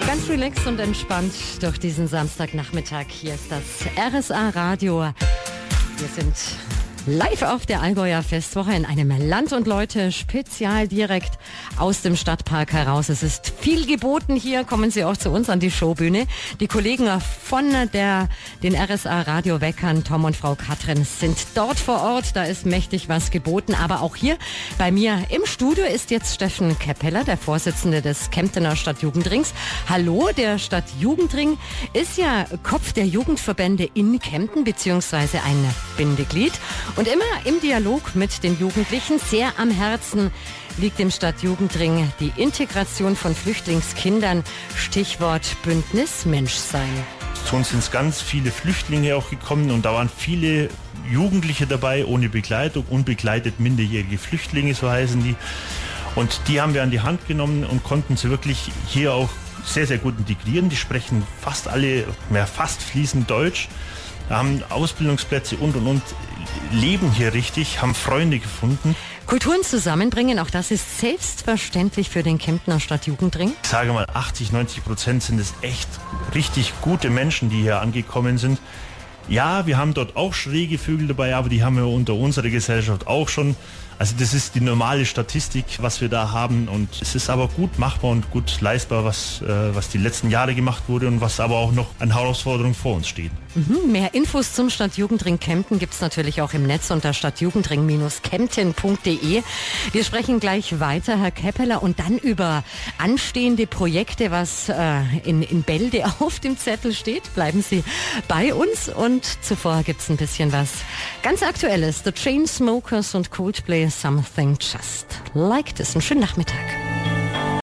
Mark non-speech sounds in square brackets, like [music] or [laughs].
Ganz relaxed und entspannt durch diesen Samstagnachmittag. Hier ist das RSA Radio. Wir sind live auf der Allgäuer Festwoche in einem Land und Leute Spezial direkt aus dem Stadtpark heraus. Es ist viel geboten hier. Kommen Sie auch zu uns an die Showbühne. Die Kollegen von der, den RSA Radio Weckern, Tom und Frau Katrin, sind dort vor Ort. Da ist mächtig was geboten. Aber auch hier bei mir im Studio ist jetzt Steffen Keppeller, der Vorsitzende des Kemptener Stadtjugendrings. Hallo, der Stadtjugendring ist ja Kopf der Jugendverbände in Kempten, beziehungsweise ein Bindeglied. Und immer im Dialog mit den Jugendlichen, sehr am Herzen liegt dem Stadtjugendring die Integration von Flüchtlingskindern. Stichwort Bündnis Menschsein. Zu uns sind ganz viele Flüchtlinge auch gekommen und da waren viele Jugendliche dabei, ohne Begleitung, unbegleitet minderjährige Flüchtlinge, so heißen die. Und die haben wir an die Hand genommen und konnten sie wirklich hier auch sehr, sehr gut integrieren. Die sprechen fast alle, mehr fast fließend Deutsch, haben Ausbildungsplätze und und und leben hier richtig, haben Freunde gefunden. Kulturen zusammenbringen, auch das ist selbstverständlich für den Kemptner Stadtjugendring. Ich sage mal, 80, 90 Prozent sind es echt richtig gute Menschen, die hier angekommen sind. Ja, wir haben dort auch schräge Vögel dabei, aber die haben wir unter unserer Gesellschaft auch schon. Also das ist die normale Statistik, was wir da haben und es ist aber gut machbar und gut leistbar, was, äh, was die letzten Jahre gemacht wurde und was aber auch noch an Herausforderungen vor uns steht. Mhm, mehr Infos zum Stadtjugendring Kempten gibt es natürlich auch im Netz unter stadtjugendring-kempten.de. Wir sprechen gleich weiter, Herr Keppeler, und dann über anstehende Projekte, was äh, in, in Bälde [laughs] auf dem Zettel steht. Bleiben Sie bei uns und zuvor gibt es ein bisschen was ganz Aktuelles. The Chainsmokers und Coldplay Something Just Like This. Einen schönen Nachmittag.